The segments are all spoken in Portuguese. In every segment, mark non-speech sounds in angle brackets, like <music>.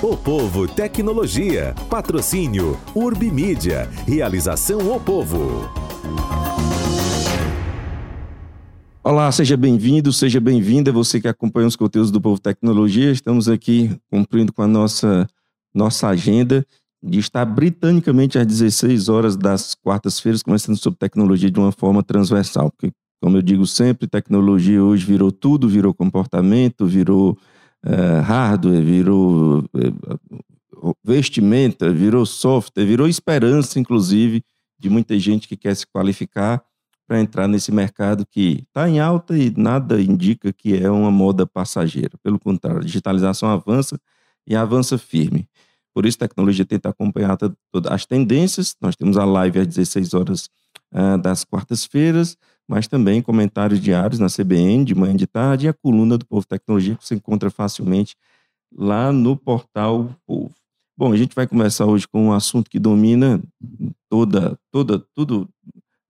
O Povo Tecnologia. Patrocínio Urbimídia. Realização O Povo. Olá, seja bem-vindo, seja bem-vinda, você que acompanha os conteúdos do Povo Tecnologia. Estamos aqui cumprindo com a nossa, nossa agenda de estar britanicamente às 16 horas das quartas-feiras, começando sobre tecnologia de uma forma transversal. Porque, como eu digo sempre, tecnologia hoje virou tudo, virou comportamento, virou uh, hardware, virou uh, vestimenta, virou software, virou esperança, inclusive, de muita gente que quer se qualificar para entrar nesse mercado que está em alta e nada indica que é uma moda passageira. Pelo contrário, a digitalização avança e avança firme. Por isso, a tecnologia tenta acompanhar todas as tendências. Nós temos a live às 16 horas uh, das quartas-feiras, mas também comentários diários na CBN, de manhã e de tarde, e a coluna do Povo Tecnologia, que você encontra facilmente lá no portal Povo. Bom, a gente vai começar hoje com um assunto que domina toda, toda, tudo,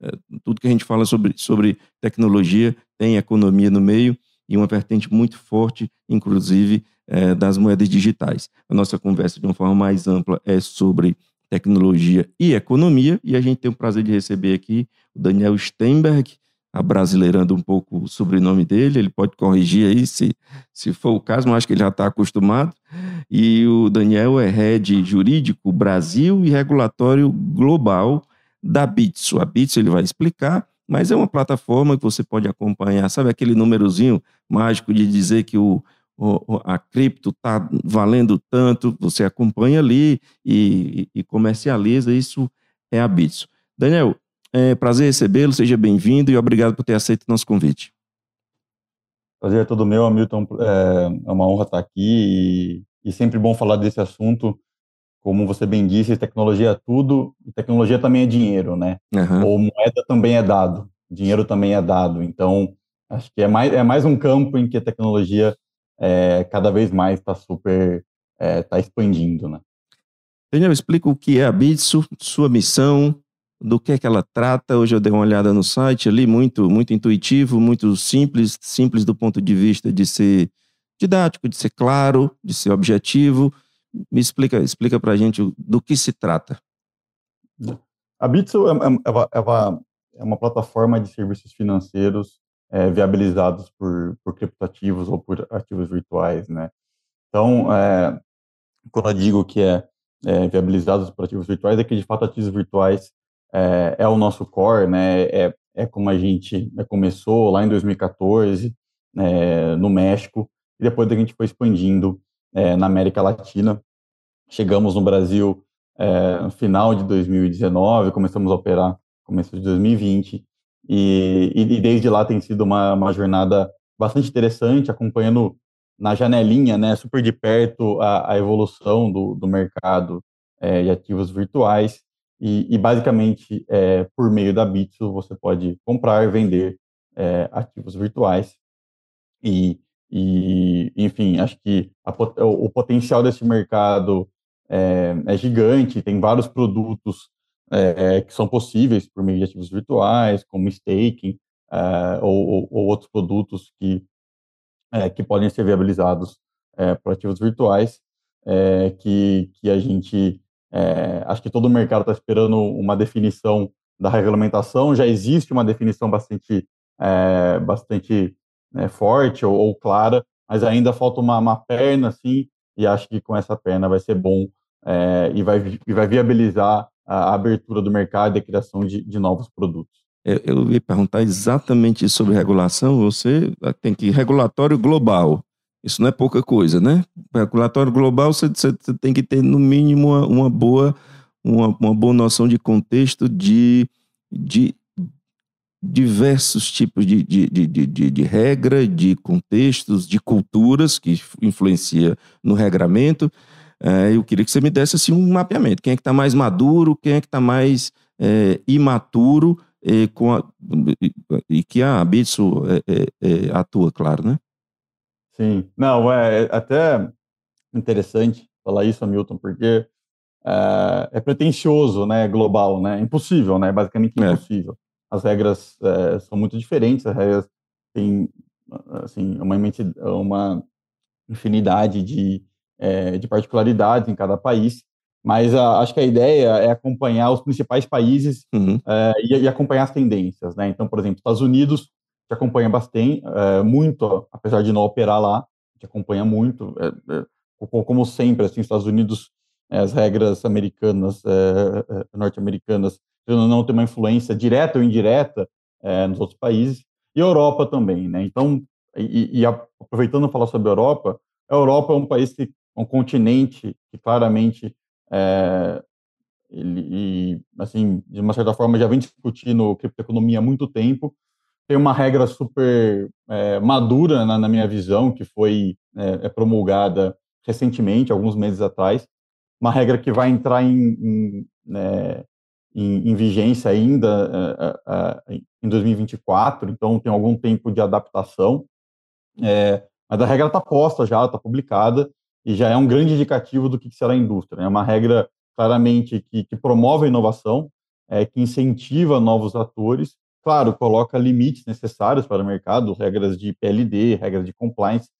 é, tudo que a gente fala sobre, sobre tecnologia tem economia no meio e uma vertente muito forte, inclusive, é, das moedas digitais. A nossa conversa, de uma forma mais ampla, é sobre tecnologia e economia, e a gente tem o prazer de receber aqui o Daniel Steinberg, abrasileirando um pouco o sobrenome dele, ele pode corrigir aí se, se for o caso, mas acho que ele já está acostumado. E o Daniel é head jurídico Brasil e regulatório global da Bitso. A Bitso ele vai explicar, mas é uma plataforma que você pode acompanhar, sabe aquele númerozinho mágico de dizer que o, o a cripto está valendo tanto, você acompanha ali e, e comercializa, isso é a Bitso. Daniel, é prazer recebê-lo, seja bem-vindo e obrigado por ter aceito o nosso convite. Prazer é todo meu, Hamilton. É, é uma honra estar aqui e, e sempre bom falar desse assunto. Como você bem disse, tecnologia é tudo e tecnologia também é dinheiro, né? Uhum. Ou moeda também é dado, dinheiro também é dado. Então, acho que é mais, é mais um campo em que a tecnologia é, cada vez mais está super, está é, tá expandindo, né? Daniel, explica o que é a Bitso, sua missão, do que é que ela trata. Hoje eu dei uma olhada no site ali, muito, muito intuitivo, muito simples, simples do ponto de vista de ser didático, de ser claro, de ser objetivo. Me explica, explica para a gente do que se trata. A Bitso é, é, é, é uma plataforma de serviços financeiros é, viabilizados por, por criptativos ou por ativos virtuais, né? Então, é, quando eu digo que é, é viabilizados por ativos virtuais, é que de fato ativos virtuais é, é o nosso core, né? É, é como a gente né, começou lá em 2014 é, no México e depois a gente foi expandindo é, na América Latina. Chegamos no Brasil é, no final de 2019, começamos a operar começo de 2020 e, e desde lá tem sido uma, uma jornada bastante interessante, acompanhando na janelinha, né, super de perto a, a evolução do, do mercado é, de ativos virtuais e, e basicamente, é, por meio da Bitso, você pode comprar vender é, ativos virtuais. E, e, enfim, acho que a, o potencial desse mercado é, gigante, tem vários produtos é, que são possíveis por meio de ativos virtuais, como staking, é, ou, ou, outros produtos que, é, que podem ser viabilizados por ativos virtuais, que, que a gente acho que todo o mercado está esperando uma definição da regulamentação. Já existe uma definição bastante, bastante né, forte ou, ou, clara, mas ainda falta uma, uma, perna, assim, e acho que com essa perna vai ser bom e, vai, e vai viabilizar a abertura do mercado e a criação de, de novos produtos. Eu, ia perguntar exatamente sobre regulação. Você tem que regulatório global. Isso não é pouca coisa, né? Regulatório global, você, você tem que ter, no mínimo, uma, uma boa, uma, uma, boa noção de contexto de, de diversos tipos de, de, de, de, de regra, de contextos, de culturas que influencia no regramento. É, eu queria que você me desse assim, um mapeamento. Quem é que está mais maduro, quem é que está mais é, imaturo e, com a, e, que a Bitsu é, é, é, atua, claro, né? Sim, não, é, é até interessante falar isso, Hamilton, porque é, pretencioso, né, global, né, impossível, né, basicamente impossível. As regras são muito diferentes, as regras têm, assim, uma, uma infinidade de, é, de particularidades em cada país, mas a, acho que a ideia é acompanhar os principais países uhum. é, e, e, acompanhar as tendências, né? Então, por exemplo, Estados Unidos te acompanha bastante, é, muito, apesar de não operar lá, te acompanha muito, é, é, como sempre, assim, Estados Unidos, as regras americanas, norte-americanas, não tem uma influência direta ou indireta nos outros países, e Europa também, né? Então, e, e aproveitando falar sobre a Europa, a Europa é um país que um continente que claramente é, ele, assim, de uma certa forma, já vem discutindo criptoeconomia há muito tempo. Tem uma regra super é, madura, na, na, minha visão, que foi é, é, promulgada recentemente, alguns meses atrás. Uma regra que vai entrar em, em, né, em, em vigência ainda é, em 2024, então tem algum tempo de adaptação. mas a regra está posta já, está publicada, e já é um grande indicativo do que será a indústria. É uma regra claramente que, que promove a inovação, é, que incentiva novos atores, claro, coloca limites necessários para o mercado, regras de PLD, regras de compliance,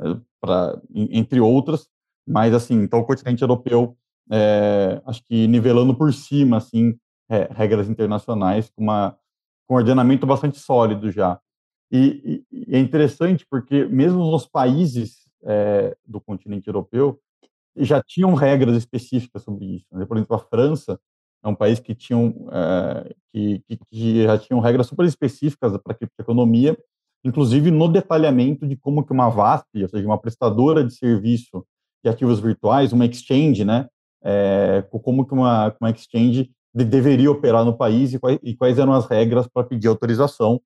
é, pra, entre outras, mas assim, então o continente europeu, é, acho que nivelando por cima, assim, é, regras internacionais com, uma, com um ordenamento bastante sólido já. E, e é interessante porque mesmo nos países é, do continente europeu já tinham regras específicas sobre isso. Né? Por exemplo, a França é um país que, tinham, é, que, que, que, já tinham regras super específicas para a criptoeconomia, inclusive no detalhamento de como que uma VASP, ou seja, uma prestadora de serviço de ativos virtuais, uma exchange, né, é, como que uma, uma exchange de, deveria operar no país e quais, e quais eram as regras para pedir autorização.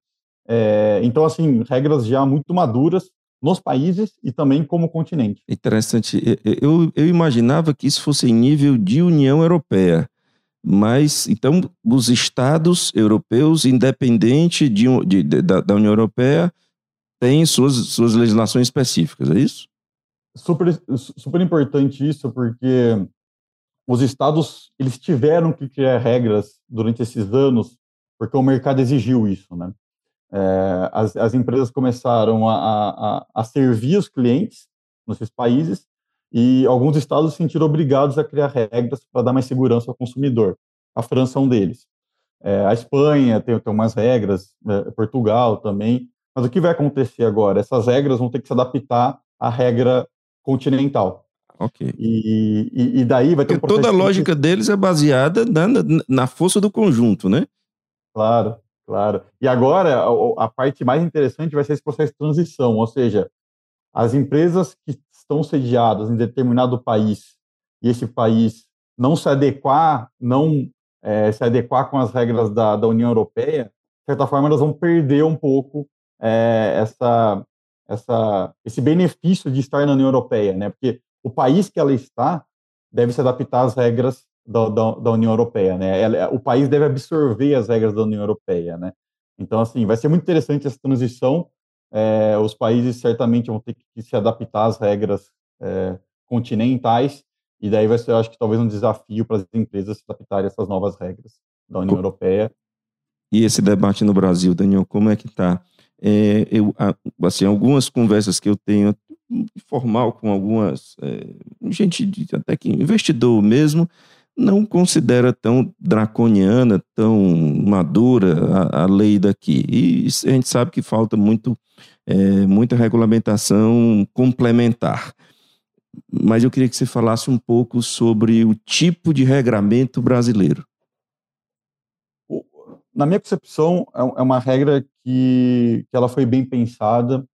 É, então, assim, regras já muito maduras nos países e também como continente. Interessante. Eu, eu imaginava que isso fosse em nível de União Europeia, mas então os estados europeus, independente de, de, de da, da, União Europeia, têm suas, suas legislações específicas, é isso? Super, super importante isso, porque os estados eles tiveram que criar regras durante esses anos, porque o mercado exigiu isso, né? É, as, as, empresas começaram a, a, a, servir os clientes nesses países e alguns estados se sentiram obrigados a criar regras para dar mais segurança ao consumidor. A França é um deles. É, a Espanha tem, tem umas regras, é, Portugal também. Mas o que vai acontecer agora? Essas regras vão ter que se adaptar à regra continental. Ok. E, e, e daí vai ter Porque um toda a lógica deles é baseada na, na força do conjunto, né? Claro. Claro. E agora, a, a, parte mais interessante vai ser esse processo de transição, ou seja, as empresas que estão sediadas em determinado país e esse país não se adequar, não é, se adequar com as regras da, da União Europeia, de certa forma, elas vão perder um pouco é, essa, essa, esse benefício de estar na União Europeia, né? Porque o país que ela está deve se adaptar às regras da, da, da União Europeia, né? Ela, o país deve absorver as regras da União Europeia, né? Então, assim, vai ser muito interessante essa transição. É, os países certamente vão ter que se adaptar às regras é, continentais, e daí vai ser, acho que talvez um desafio para as empresas se adaptarem a essas novas regras da União Europeia. E esse debate no Brasil, Daniel, como é que está? É, eu, assim, algumas conversas que eu tenho formal com algumas é, gente até que investidor mesmo, não considera tão draconiana, tão madura a, a lei daqui. E a gente sabe que falta muito, é, muita regulamentação complementar. Mas eu queria que você falasse um pouco sobre o tipo de regramento brasileiro. Na minha concepção, é, é uma regra que, que ela foi bem pensada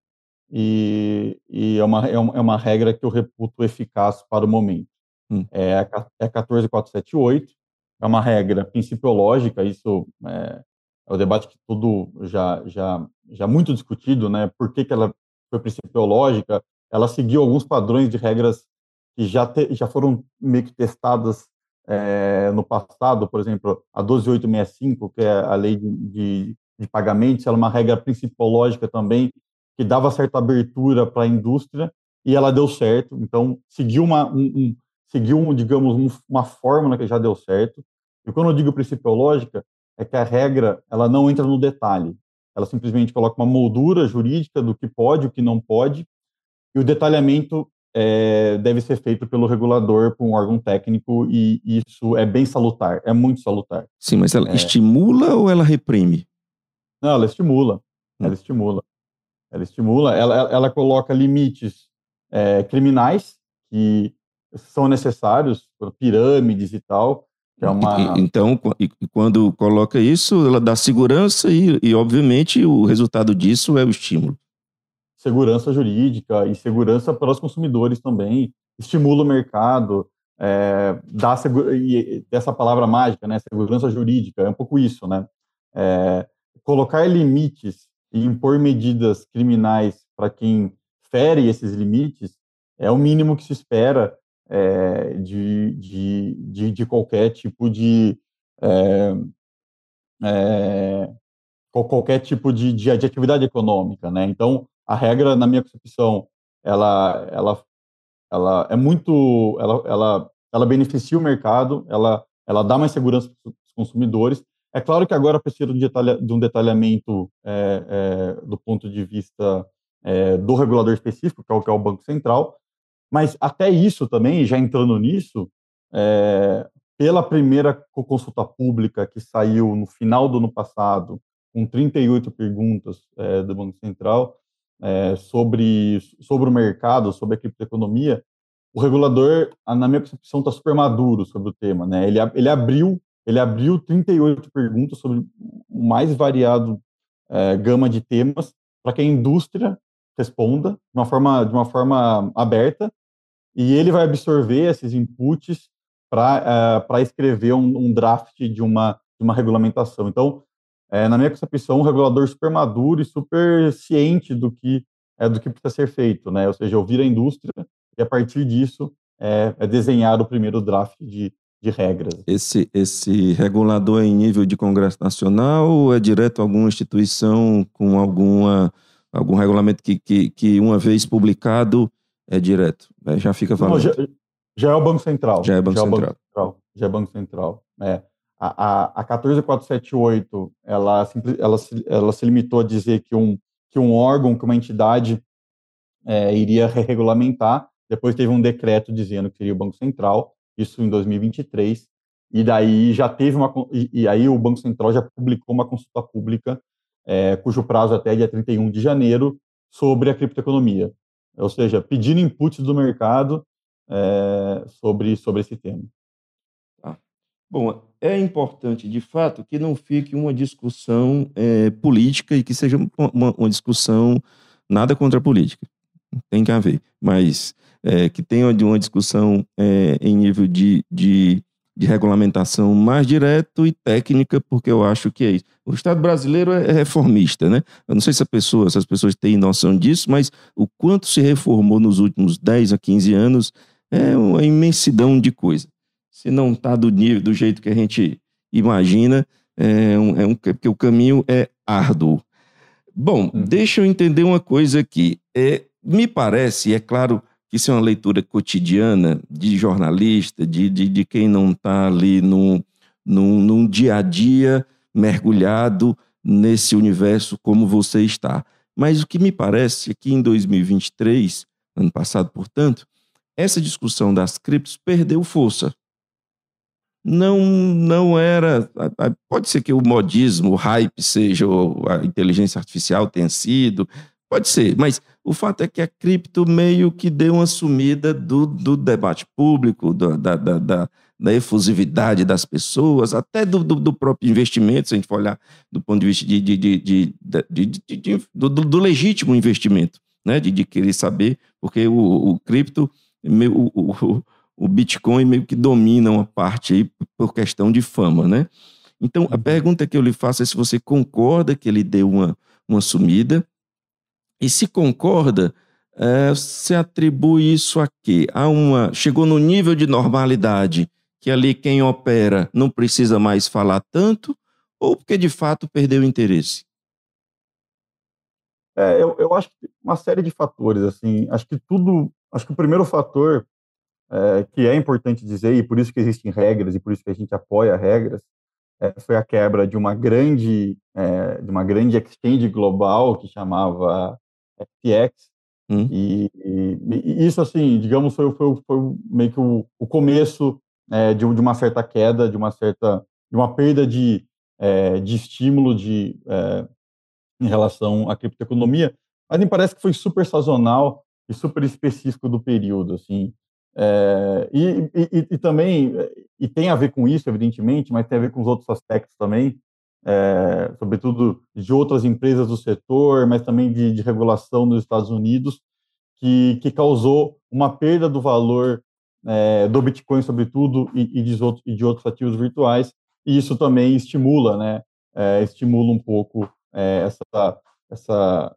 e, e é, uma, é uma é regra que eu reputo eficaz para o momento. Hum. É, é 14478, é uma regra principiológica, isso é, é o debate que tudo já, já, já muito discutido, né? Por que, que ela foi principiológica? Ela seguiu alguns padrões de regras que já, te, já foram meio que testadas é, no passado, por exemplo, a 12865, que é a lei de, de, de pagamentos, ela é uma regra principiológica também, que dava certa abertura para a indústria, e ela deu certo, então seguiu uma, um, um seguiu, digamos, um, uma fórmula que já deu certo. E quando eu digo principiológica, é que a regra ela não entra no detalhe. Ela simplesmente coloca uma moldura jurídica do que pode, o que não pode, e o detalhamento é, deve ser feito pelo regulador, por um órgão técnico, e isso é bem salutar, é muito salutar. Sim, mas ela é... estimula ou ela reprime? Não, ela estimula, hum. ela estimula. Ela estimula, ela, ela coloca limites é, criminais que são necessários, pirâmides e tal, é uma... Então, quando coloca isso, ela dá segurança e, e, obviamente, o resultado disso é o estímulo. Segurança jurídica e segurança para os consumidores também, estimula o mercado, é, dá e essa palavra mágica, né, segurança jurídica, é um pouco isso, né? É, colocar limites e impor medidas criminais para quem fere esses limites é o mínimo que se espera é, de, de, de, de, qualquer tipo de é, é, qualquer tipo de, de, atividade econômica, né? Então a regra, na minha concepção, ela ela ela é muito ela ela, ela beneficia o mercado, ela ela dá mais segurança para os consumidores. É claro que agora precisa de um, detalha, de detalhamento do ponto de vista do regulador específico, que é o, que é o Banco Central, mas até isso também, já entrando nisso, é, pela primeira consulta pública que saiu no final do ano passado, com 38 perguntas é, do Banco Central é, sobre, sobre o mercado, sobre a criptoeconomia, o regulador, na minha concepção, está super maduro sobre o tema. Né? Ele, ele, abriu, ele abriu 38 perguntas sobre o mais variado é, gama de temas para que a indústria responda de uma forma, de uma forma aberta e ele vai absorver esses inputs para uh, escrever um, um, draft de uma, de uma regulamentação. Então, é, na minha concepção, um regulador super maduro e super ciente do que é do que precisa ser feito, né? Ou seja, ouvir a indústria e a partir disso é, é desenhar o primeiro draft de, de regras. Esse, esse regulador é em nível de Congresso Nacional ou é direto a alguma instituição com alguma, algum regulamento que, que, que uma vez publicado, é direto, é, já fica falando. já, já, é o Banco Central. Já é Banco, já Central. É Banco Central. Já é Banco Central. É. A, a, a 14478, ela, ela, ela se limitou a dizer que um, que um órgão, que uma entidade é, iria regulamentar. Depois teve um decreto dizendo que seria o Banco Central, isso em 2023. E daí já teve uma. E, e aí o Banco Central já publicou uma consulta pública, é, cujo prazo até dia 31 de janeiro, sobre a criptoeconomia ou seja, pedindo inputs do mercado é, sobre, sobre esse tema. Tá. Bom, é importante, de fato, que não fique uma discussão é, política e que seja uma, uma, discussão nada contra a política. Tem que haver, mas é, que tenha uma discussão é, em nível de, de de regulamentação mais direto e técnica, porque eu acho que é isso. O Estado brasileiro é reformista, né? Eu não sei se, pessoa, se as pessoas têm noção disso, mas o quanto se reformou nos últimos 10 a 15 anos é uma imensidão de coisa. Se não está do nível, do jeito que a gente imagina, é um, é um, porque o caminho é árduo. Bom, hum. deixa eu entender uma coisa aqui. É, me parece, é claro, isso é uma leitura cotidiana de jornalista, de, de, de quem não está ali num, num, num dia a dia mergulhado nesse universo como você está. Mas o que me parece é que em 2023, ano passado, portanto, essa discussão das criptos perdeu força. Não, não era. Pode ser que o modismo, o hype seja, a inteligência artificial tenha sido, Pode ser, mas o fato é que a cripto meio que deu uma sumida do, do debate público, do, da, da, da, da, efusividade das pessoas, até do, do, do, próprio investimento, se a gente for olhar do ponto de vista de, de, de, de do, do, legítimo investimento, né? de, querer saber, porque o, o cripto, o, o, o Bitcoin meio que domina uma parte aí por questão de fama, né? Então, a uhum. pergunta que eu lhe faço é se você concorda que ele deu uma, uma sumida, e se concorda, é, se atribui isso a quê? A uma, chegou no nível de normalidade que ali quem opera não precisa mais falar tanto, ou porque de fato perdeu o interesse? É, eu, eu acho que uma série de fatores, assim, acho que tudo, acho que o primeiro fator é, que é importante dizer, e por isso que existem regras, e por isso que a gente apoia regras, é, foi a quebra de uma grande, é, de uma grande exchange global que chamava FTX, Hum. E, e, e, isso, assim, digamos, foi, foi, foi meio que o, o começo é, de, de, uma certa queda, de uma certa, de uma perda de, é, de estímulo de, é, em relação à criptoeconomia, mas me parece que foi super sazonal e super específico do período, assim. É, e, e, e, também, e tem a ver com isso, evidentemente, mas tem a ver com os outros aspectos também, é, sobretudo de outras empresas do setor, mas também de, de regulação nos Estados Unidos, que, que, causou uma perda do valor é, do Bitcoin, sobretudo, e, e, de outros, e de outros ativos virtuais, e isso também estimula, né, é, estimula um pouco essa, essa,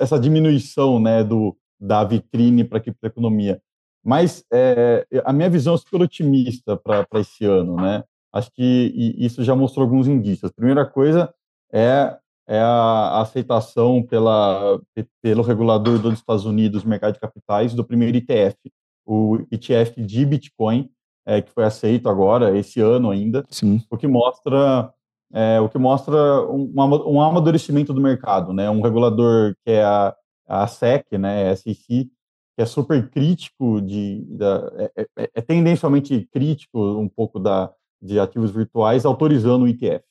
essa diminuição né, do, da vitrine para a criptoeconomia. Mas é, a minha visão é super otimista para esse ano, né? Acho que isso já mostrou alguns indícios. A primeira coisa é, é a aceitação pela, pelo regulador dos Estados Unidos do mercado de capitais do primeiro ETF, o ETF de Bitcoin, é, que foi aceito agora, esse ano ainda, Sim. o que mostra é, o que mostra um, um, amadurecimento do mercado, né? Um regulador que é a, a SEC, né, a SEC, que é super crítico de, da, é, é, é, tendencialmente crítico um pouco da de ativos virtuais, autorizando o ETF.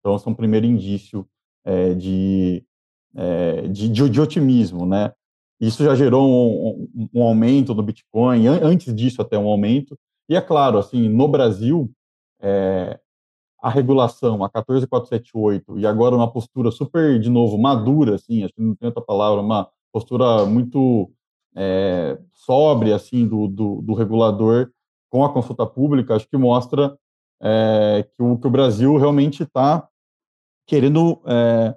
Então, esse é um primeiro indício é, de, é, de, de, de, otimismo, né? Isso já gerou um, um, um aumento no Bitcoin, antes disso até um aumento. E é claro, assim, no Brasil, é, a regulação, a 14478, e agora uma postura super, de novo, madura, assim, acho que não tem outra palavra, uma postura muito é, sóbria, assim, do, do, do, regulador com a consulta pública, acho que mostra é, que, o, que o Brasil realmente está querendo, é,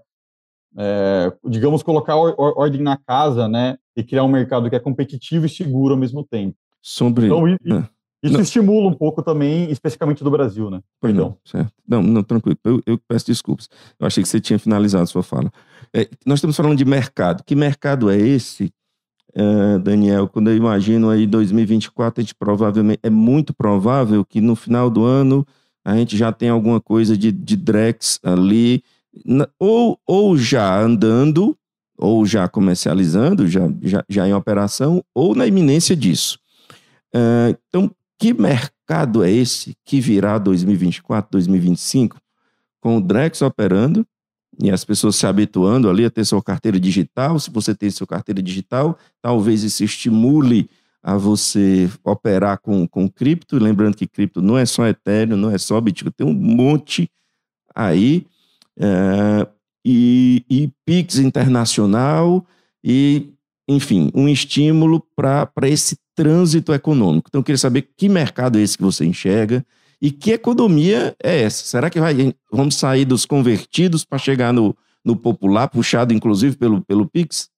é, digamos, colocar or, ordem na casa, né, e criar um mercado que é competitivo e seguro ao mesmo tempo. Sobre... Então, e, é. Isso não. estimula um pouco também, especificamente do Brasil, né? Perdão. Não. Não, não, tranquilo. Eu, eu, peço desculpas. Eu achei que você tinha finalizado a sua fala. É, nós estamos falando de mercado. Que mercado é esse, uh, Daniel? Quando eu imagino aí 2024, a gente provavelmente, é muito provável que no final do ano a gente já tem alguma coisa de, de Drex ali, na, ou, ou já andando, ou já comercializando, já, já, já em operação, ou na iminência disso. Uh, então, que mercado é esse que virá 2024, 2025, com o Drex operando e as pessoas se habituando ali a ter sua carteira digital? Se você tem sua carteira digital, talvez isso estimule a você operar com, com cripto. Lembrando que cripto não é só Ethereum, não é só Bitcoin, tem um monte aí. É, e, e Pix internacional, e, enfim, um estímulo para esse trânsito econômico. Então, eu queria saber que mercado é esse que você enxerga e que economia é essa? Será que vai, vamos sair dos convertidos para chegar no, no popular, puxado inclusive pelo, pelo Pix?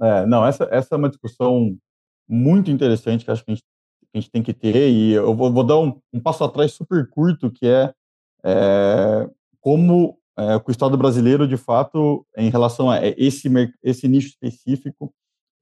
É, não, essa, essa é uma discussão muito interessante que acho que a gente, que a gente tem que ter, e eu vou, vou dar um, um, passo atrás super curto, que é, é como é, o Estado brasileiro, de fato, em relação a esse, esse nicho específico,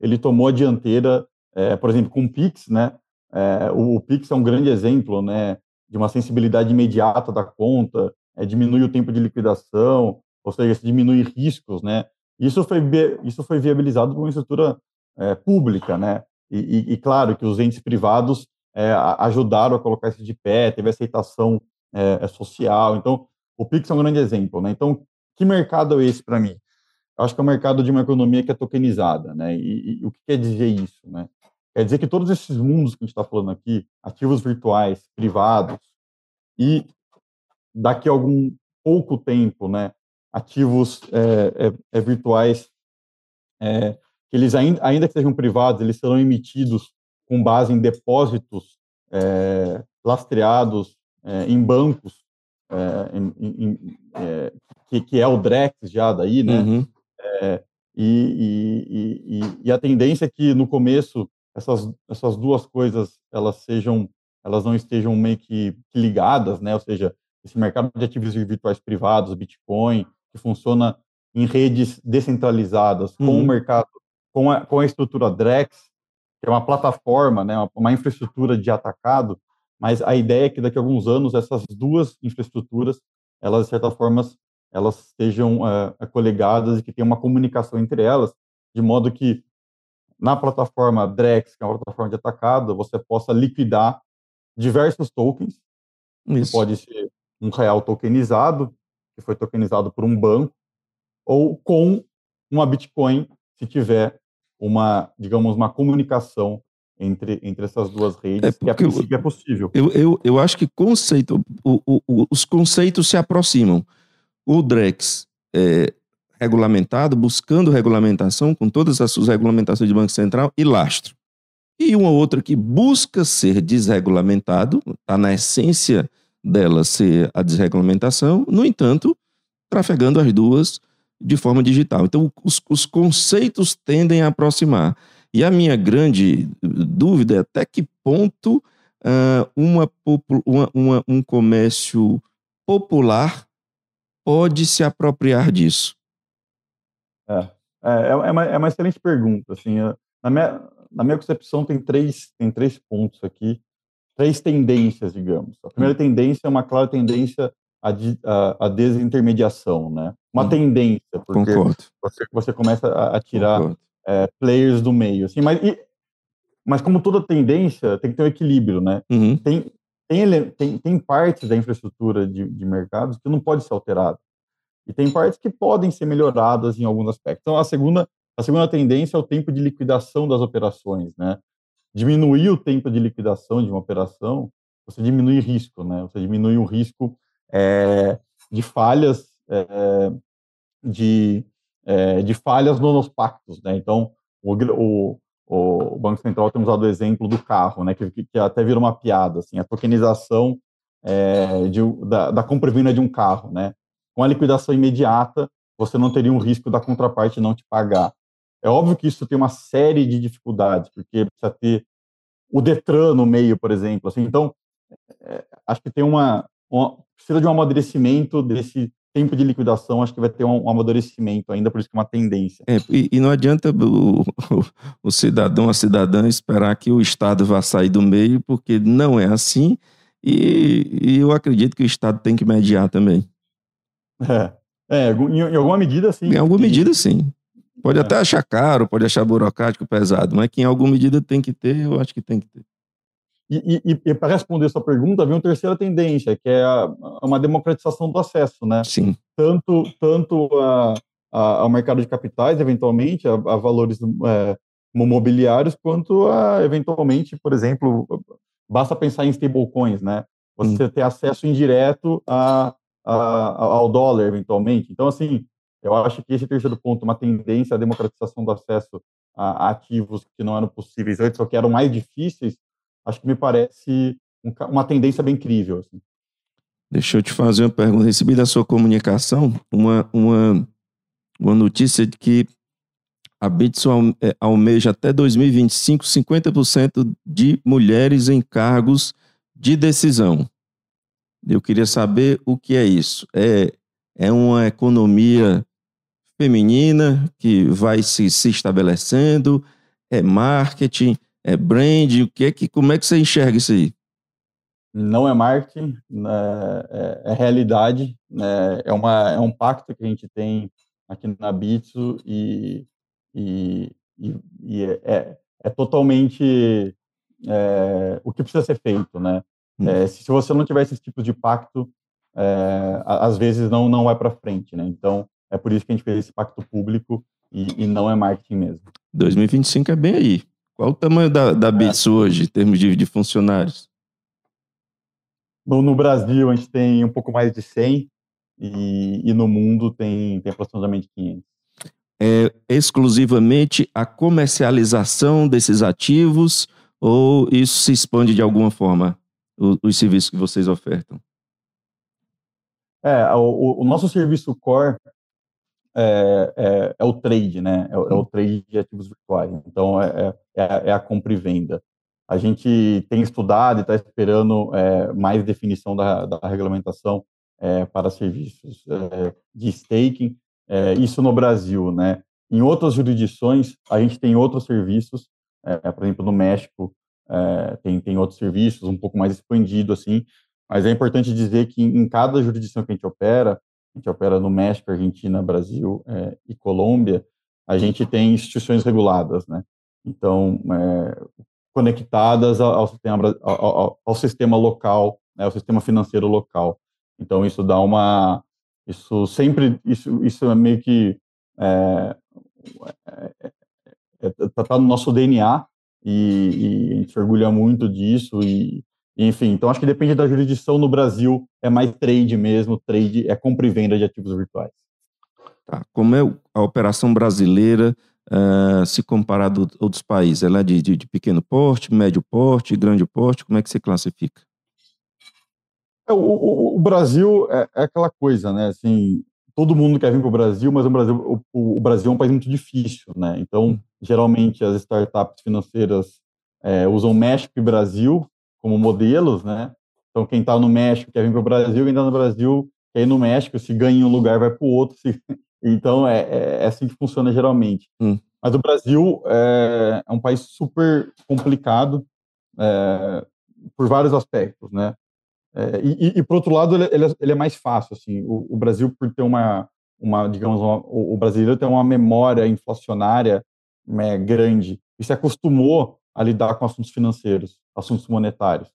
ele tomou a dianteira é, por exemplo, com o Pix, né? É, o, o, Pix é um grande exemplo, né? De uma sensibilidade imediata da conta, é, diminui o tempo de liquidação, ou seja, diminui riscos, né? Isso foi isso foi viabilizado por uma estrutura é, pública, né? E, e, e, claro que os entes privados é, ajudaram a colocar isso de pé, teve aceitação é, é, social. Então, o Pix é um grande exemplo, né? Então, que mercado é esse para mim? Eu acho que é um mercado de uma economia que é tokenizada, né? E, e o que quer dizer isso, né? Quer dizer que todos esses mundos que a gente está falando aqui, ativos virtuais, privados, e daqui a algum pouco tempo, né, ativos é, é, é virtuais, é, que eles ainda, ainda que sejam privados, eles serão emitidos com base em depósitos é, lastreados é, em bancos, em, em, que, que, é o Drex já daí, né? Uhum. E, e, e, e, a tendência é que no começo essas, essas duas coisas elas sejam elas não estejam meio que ligadas, né? Ou seja, esse mercado de ativos virtuais privados, Bitcoin, que funciona em redes descentralizadas, com o uhum. mercado, com a, com a estrutura Drex, que é uma plataforma, né? Uma, uma infraestrutura de atacado, mas a ideia é que daqui a alguns anos essas duas infraestruturas, elas de certa forma, elas sejam uh, colegadas e que tenha uma comunicação entre elas, de modo que na plataforma Drex, que é uma plataforma de atacado, você possa liquidar diversos tokens. Isso. Pode ser um real tokenizado, que foi tokenizado por um banco, ou com uma Bitcoin, se tiver uma, digamos, uma comunicação entre, entre essas duas redes, é que a princípio é possível. Eu, eu, eu acho que conceito, o, o, os conceitos se aproximam. O Drex é regulamentado, buscando regulamentação, com todas as suas regulamentações de Banco Central, e lastro. E uma outra que busca ser desregulamentado, está na essência dela ser a desregulamentação, no entanto, trafegando as duas de forma digital. Então, os, os conceitos tendem a aproximar. E a minha grande dúvida é até que ponto uh, uma, uma, uma, um comércio popular pode se apropriar disso. É, é, é, uma, é uma excelente pergunta. Assim, na, minha, na minha concepção, tem três, tem três pontos aqui, três tendências, digamos. A primeira hum. tendência é uma clara tendência à, à, à desintermediação, né? Uma hum. tendência, porque você, você começa a, a tirar é, players do meio. Assim, mas, e, mas como toda tendência, tem que ter um equilíbrio, né? Uhum. Tem, tem, tem, tem partes da infraestrutura de, de mercados que não pode ser alterada. E tem partes que podem ser melhoradas em alguns aspectos. Então, a segunda, a segunda tendência é o tempo de liquidação das operações, né? Diminuir o tempo de liquidação de uma operação, você diminui risco, né? Você diminui o risco é, de falhas, é, de é, de falhas nos pactos, né? Então, o, o, o, Banco Central tem usado o exemplo do carro, né? Que, que até vira uma piada, assim, a tokenização é, de, da, da compra e venda de um carro, né? Com a liquidação imediata, você não teria um risco da contraparte não te pagar. É óbvio que isso tem uma série de dificuldades, porque precisa ter o Detran no meio, por exemplo. Assim, então, é, acho que tem uma, uma, precisa de um amadurecimento desse tempo de liquidação, acho que vai ter um, um amadurecimento ainda, por isso que é uma tendência. É, e, e, não adianta o, o, o, cidadão, a cidadã esperar que o Estado vá sair do meio, porque não é assim, e, e eu acredito que o Estado tem que mediar também. É, é em, em alguma medida, sim. Em alguma medida, sim. Pode é. até achar caro, pode achar burocrático, pesado, mas que em alguma medida tem que ter, eu acho que tem que ter. E, e, e para responder sua pergunta, vem uma terceira tendência, que é a, uma democratização do acesso, né? Sim. Tanto, tanto a, a, ao mercado de capitais, eventualmente, a, a valores é, mobiliários, quanto a, eventualmente, por exemplo, basta pensar em stablecoins, né? Você hum. ter acesso indireto a, ao dólar, eventualmente. Então, assim, eu acho que esse terceiro ponto, uma tendência à democratização do acesso a ativos que não eram possíveis antes, ou que eram mais difíceis, acho que me parece uma tendência bem incrível. Assim. Deixa eu te fazer uma pergunta. Recebi da sua comunicação uma, uma, uma notícia de que a Bitso é, almeja até 2025 50% de mulheres em cargos de decisão. Eu queria saber o que é isso. É, é uma economia feminina que vai se, se estabelecendo? É marketing? é brand? O que é que, como é que você enxerga isso aí? Não é marketing, né, é, é, realidade, né, é, uma, é um pacto que a gente tem aqui na Bitsu e, e, e, e é, é, é totalmente é, o que precisa ser feito, né? Hum. É, se, se, você não tiver esses tipos de pacto, é, às vezes não não vai para frente, né? Então é por isso que a gente fez esse pacto público e, e não é marketing mesmo. 2025 é bem aí. Qual o tamanho da, da BITS hoje, em termos de, de funcionários? No, no, Brasil, a gente tem um pouco mais de 100 e, e no mundo tem, tem aproximadamente 500. É exclusivamente a comercialização desses ativos ou isso se expande de alguma forma, os, os serviços que vocês ofertam? É, o, o nosso serviço core é, é, é, o trade, né? É, é, o trade de ativos virtuais. Então, é, é, é, a compra e venda. A gente tem estudado e está esperando mais definição da, da regulamentação para serviços de staking, isso no Brasil, né? Em outras jurisdições, a gente tem outros serviços, por exemplo, no México, tem, tem outros serviços um pouco mais expandido, assim, mas é importante dizer que em cada jurisdição que a gente opera, a gente opera no México, Argentina, Brasil é, e Colômbia, a gente tem instituições reguladas, né? então é, conectadas ao sistema, ao, ao sistema local, né, ao sistema financeiro local. Então isso dá uma, isso sempre, isso, isso é meio que é, é, é, tá, tá no nosso DNA e, e, a gente se orgulha muito disso e enfim, então acho que depende da jurisdição no Brasil, é mais trade mesmo, trade é compra e venda de ativos virtuais. Tá. Como é a operação brasileira uh, se comparado a outros países? Ela é de, de, de, pequeno porte, médio porte, grande porte? Como é que você classifica? É, o, o, o, Brasil é, é, aquela coisa, né? Assim, todo mundo quer vir para o Brasil, mas o Brasil, o, o, Brasil é um país muito difícil, né? Então, hum. Geralmente as startups financeiras é, usam México e Brasil como modelos, né? Então, quem está no México quer vir para o Brasil, quem está no Brasil quer ir no México, se ganha em um lugar, vai para o outro. Se... <laughs> Então, é, é, é, assim que funciona geralmente. Hum. Mas o Brasil é, é, um país super complicado é, por vários aspectos, né? É, e, e, por outro lado, ele, ele, é, mais fácil, assim. O, o, Brasil, por ter uma, uma digamos, uma, o, o brasileiro tem uma memória inflacionária né, grande e se acostumou a lidar com assuntos financeiros, assuntos monetários.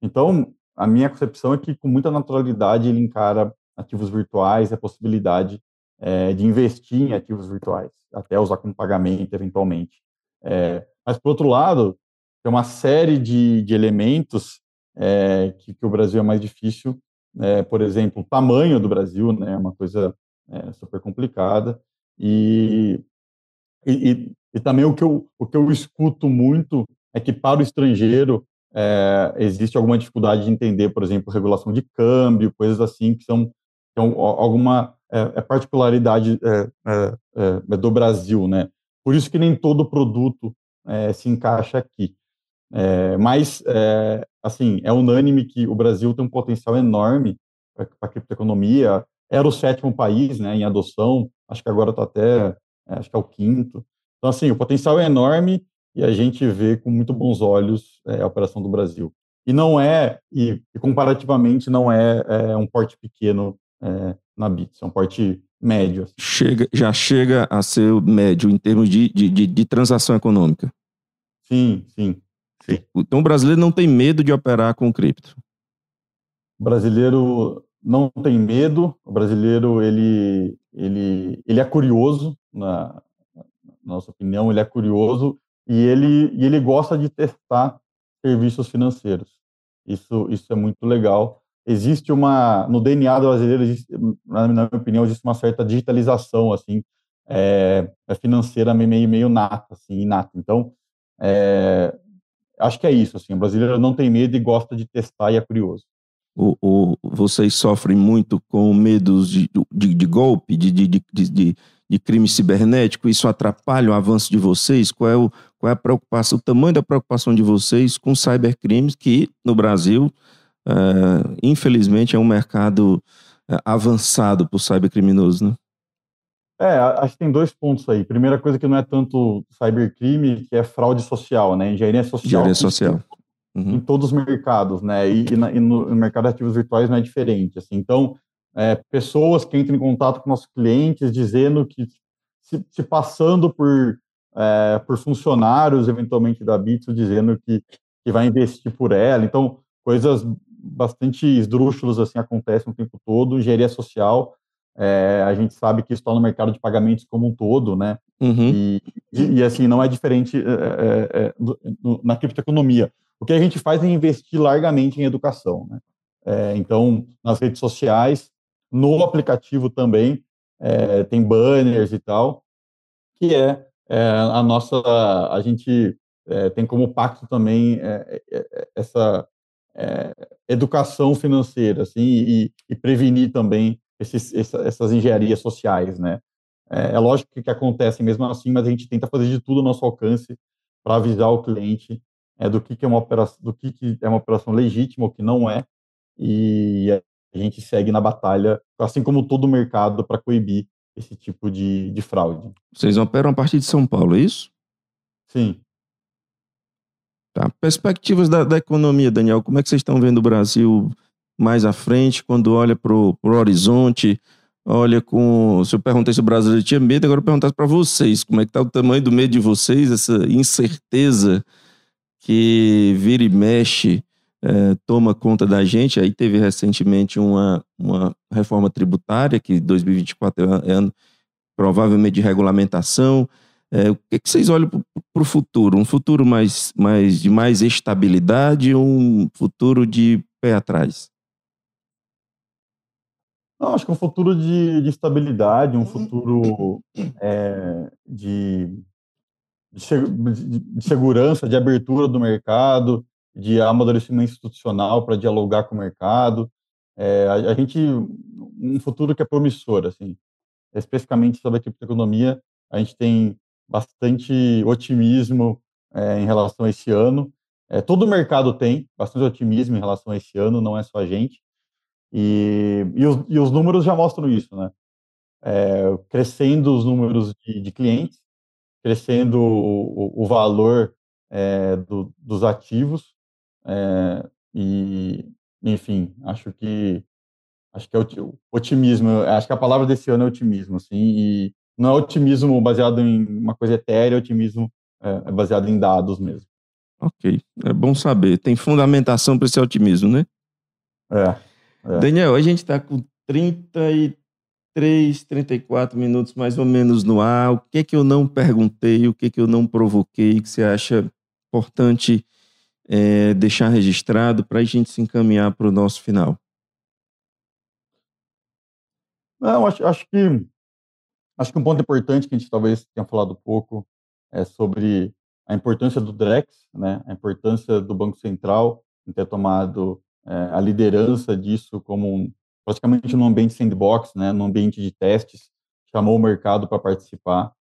Então, a minha concepção é que, com muita naturalidade, ele encara ativos virtuais, a possibilidade é, de investir em ativos virtuais, até usar como pagamento, eventualmente. É, mas, por outro lado, tem uma série de, de elementos é, que, que, o Brasil é mais difícil, é, por exemplo, o tamanho do Brasil, né, é uma coisa super complicada, e, e, e, também o que, eu, o que eu escuto muito é que para o estrangeiro é, existe alguma dificuldade de entender, por exemplo, regulação de câmbio, coisas assim que são, são alguma é, é particularidade é, é, é, do Brasil, né? Por isso que nem todo produto se encaixa aqui. mas, assim, é unânime que o Brasil tem um potencial enorme para a criptoeconomia. Era o sétimo país, né, em adoção. Acho que agora está até, acho que é o quinto. Então, assim, o potencial é enorme e a gente vê com muito bons olhos é, a operação do Brasil. E não é, e, e comparativamente, não é, é, um porte pequeno é, na Bits, é um porte médio. Assim. Chega, já chega a ser médio em termos de, de, de, de transação econômica. Sim, sim, sim. Então o brasileiro não tem medo de operar com cripto. O brasileiro não tem medo, o brasileiro ele, ele, ele é curioso, na, na nossa opinião, ele é curioso e ele, e ele gosta de testar serviços financeiros. Isso, isso é muito legal. Existe uma, no DNA brasileiro, existe, na minha opinião, existe uma certa digitalização, assim, é, é financeira meio, meio nata, assim, inata. Então, é, acho que é isso, assim, o brasileiro não tem medo e gosta de testar e é curioso. O, o, vocês sofrem muito com medos de, de, de golpe, de, de, de, de, crime cibernético? Isso atrapalha o avanço de vocês? Qual é o, qual é a preocupação, o tamanho da preocupação de vocês com cybercrimes, que no Brasil, uh, infelizmente, é um mercado uh, avançado por cybercriminosos, né? É, acho que tem dois pontos aí. Primeira coisa que não é tanto cybercrime, que é fraude social, né? Engenharia social. Engenharia social. Uhum. Em todos os mercados, né? E, e, na, e no, mercado de ativos virtuais não é diferente. Assim. Então, é, pessoas que entram em contato com nossos clientes dizendo que se, se passando por é, por funcionários, eventualmente, da Bitso, dizendo que, que vai investir por ela. Então, coisas bastante esdrúxulas assim acontecem o tempo todo. Engenharia social, é, a gente sabe que está no mercado de pagamentos como um todo, né? Uhum. E, e, assim, não é diferente é, é, é na criptoeconomia. O que a gente faz é investir largamente em educação, né? É, então, nas redes sociais, no aplicativo também, é, tem banners e tal, que é é, a nossa, a gente é, tem como pacto também é, é, essa educação financeira, assim, e, e prevenir também esses, essas engenharias sociais, né? É, lógico que, que acontece mesmo assim, mas a gente tenta fazer de tudo ao nosso alcance para avisar o cliente do que, que é uma operação, do que, que é uma operação legítima ou que não é, e a gente segue na batalha, assim como todo o mercado, para coibir esse tipo de, de fraude. Vocês operam a partir de São Paulo, é isso? Sim. Tá. Perspectivas da, da economia, Daniel, como é que vocês estão vendo o Brasil mais à frente, quando olha para o horizonte? Olha, com, se eu perguntei se o brasileiro tinha medo, agora eu perguntasse para vocês, como é que está o tamanho do medo de vocês, essa incerteza que vira e mexe, é, toma conta da gente. Aí teve recentemente uma, uma reforma tributária, que 2024 é ano provavelmente de regulamentação. É, o que, que vocês olham para o futuro? Um futuro mais, mais de mais estabilidade ou um futuro de pé atrás? Não, acho que um futuro de, de estabilidade, um futuro é, de, de, segurança, de abertura do mercado, de amadurecimento institucional para dialogar com o mercado. É, a, a, gente, um futuro que é promissor, assim, especificamente sobre a criptoeconomia, a gente tem bastante otimismo é, em relação a esse ano. É, todo o mercado tem bastante otimismo em relação a esse ano, não é só a gente. E, e, os, e os números já mostram isso, né? É, crescendo os números de, de clientes, crescendo o, o valor é, do, dos ativos, é, e, enfim, acho que acho que é otimismo, acho que a palavra desse ano é otimismo, assim, e não é otimismo baseado em uma coisa etérea, é otimismo é, é baseado em dados mesmo. Ok, é bom saber. Tem fundamentação para esse otimismo, né? É. É. Daniel, a gente está com 33, 34 minutos mais ou menos no ar. O que é que eu não perguntei, o que é que eu não provoquei, que você acha importante é, deixar registrado para a gente se encaminhar para o nosso final? Não, acho, acho que acho que um ponto importante que a gente talvez tenha falado pouco é sobre a importância do Drex, né? A importância do Banco Central em ter tomado é, a liderança disso como um, praticamente num ambiente sandbox, né, num ambiente de testes, chamou o mercado para participar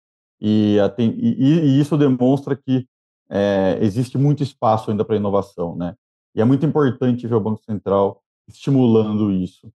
e, e, e, isso demonstra que é, existe muito espaço ainda para inovação, né? E é muito importante ver o Banco Central estimulando isso.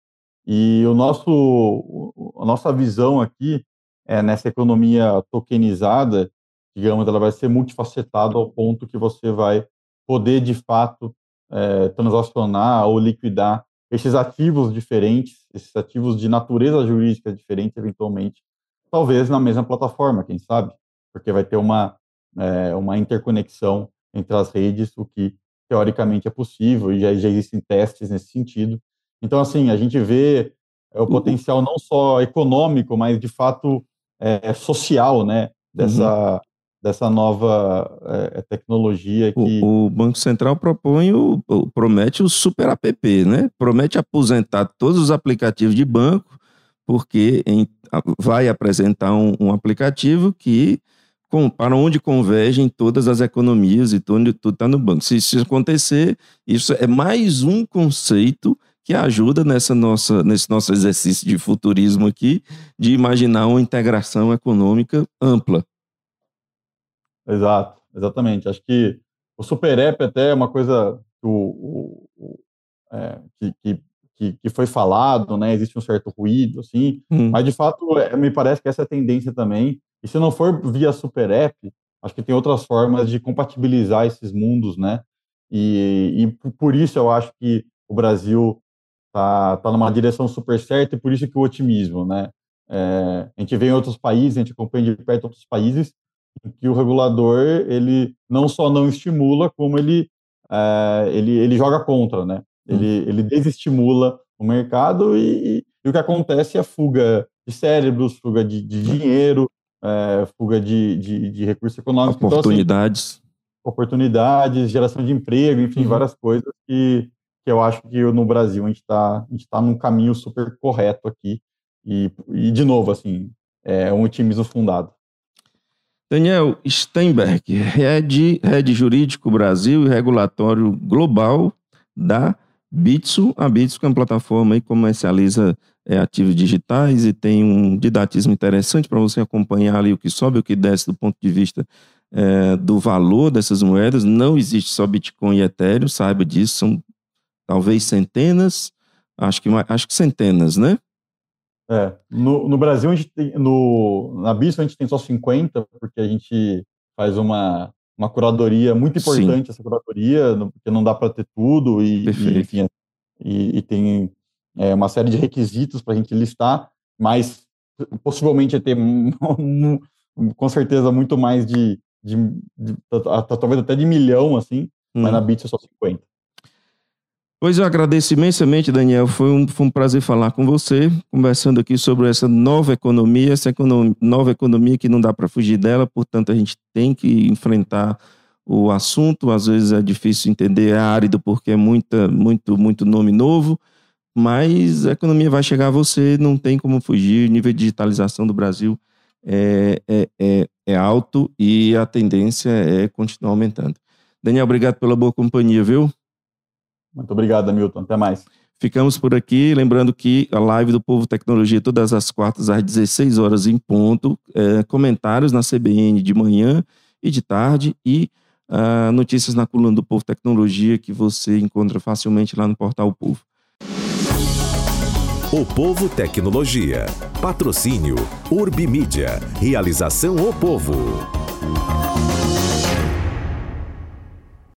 E o nosso, a nossa visão aqui é nessa economia tokenizada, digamos, ela vai ser multifacetada ao ponto que você vai poder de fato é, transacionar ou liquidar esses ativos diferentes, esses ativos de natureza jurídica diferente, eventualmente, talvez na mesma plataforma, quem sabe? Porque vai ter uma, é, uma interconexão entre as redes, o que teoricamente é possível, e já, já existem testes nesse sentido. Então, assim, a gente vê é, o uhum. potencial não só econômico, mas de fato é, social, né? Dessa, uhum dessa nova é, tecnologia que o, o, Banco Central propõe o, promete o super app, né? Promete aposentar todos os aplicativos de banco porque em, vai apresentar um, um aplicativo que com, para onde convergem todas as economias e tudo está no banco. Se isso acontecer, isso é mais um conceito que ajuda nessa nossa, nesse nosso exercício de futurismo aqui, de imaginar uma integração econômica ampla. Exato, exatamente. Acho que o Super App até é uma coisa o, é, que, que, que, foi falado, né? Existe um certo ruído, assim, hum. mas de fato é, me parece que essa é a tendência também. E se não for via Super App, acho que tem outras formas de compatibilizar esses mundos, né? E, e por isso eu acho que o Brasil tá, tá numa direção super certa e por isso que o otimismo, né? É, a gente vê em outros países, a gente acompanha de perto outros países que o regulador ele não só não estimula, como ele é, ele, ele joga contra, né? Ele, hum. ele desestimula o mercado e, e, o que acontece é a fuga de cérebros, fuga de, de dinheiro, é, fuga de, de, de recursos econômicos. Oportunidades. Então, assim, oportunidades, geração de emprego, enfim, uhum. várias coisas que, que eu acho que no Brasil a gente está tá num caminho super correto aqui. E, e de novo, assim, é um otimismo fundado. Daniel Steinberg, head, head jurídico Brasil e regulatório global da Bitsu. A Bitsu é uma plataforma que comercializa é, ativos digitais e tem um didatismo interessante para você acompanhar ali o que sobe e o que desce do ponto de vista é, do valor dessas moedas. Não existe só Bitcoin e Ethereum, saiba disso, são talvez centenas, acho que, acho que centenas, né? É, no, no Brasil, a gente tem, no, na BISO a gente tem só 50, porque a gente faz uma, uma curadoria muito importante, Sim. essa curadoria, porque não dá para ter tudo, e, e enfim, e, e tem é, uma série de requisitos para a gente listar. mas possivelmente ter <laughs> com certeza muito mais de, de, de, talvez até de milhão, assim, hum. mas na Bits é só 50. Pois eu agradeço imensamente, Daniel. Foi um, foi um prazer falar com você, conversando aqui sobre essa nova economia, essa economia, nova economia que não dá para fugir dela, portanto, a gente tem que enfrentar o assunto. Às vezes é difícil entender, é árido porque é muita, muito, muito nome novo, mas a economia vai chegar a você, não tem como fugir. O nível de digitalização do Brasil é, é, é, é alto e a tendência é continuar aumentando. Daniel, obrigado pela boa companhia, viu? Muito obrigado, Milton. Até mais. Ficamos por aqui, lembrando que a live do Povo Tecnologia todas as quartas às 16 horas em ponto, é, comentários na CBN de manhã e de tarde e uh, notícias na coluna do Povo Tecnologia que você encontra facilmente lá no portal Povo. O Povo Tecnologia. Patrocínio Urbimídia. Realização O Povo.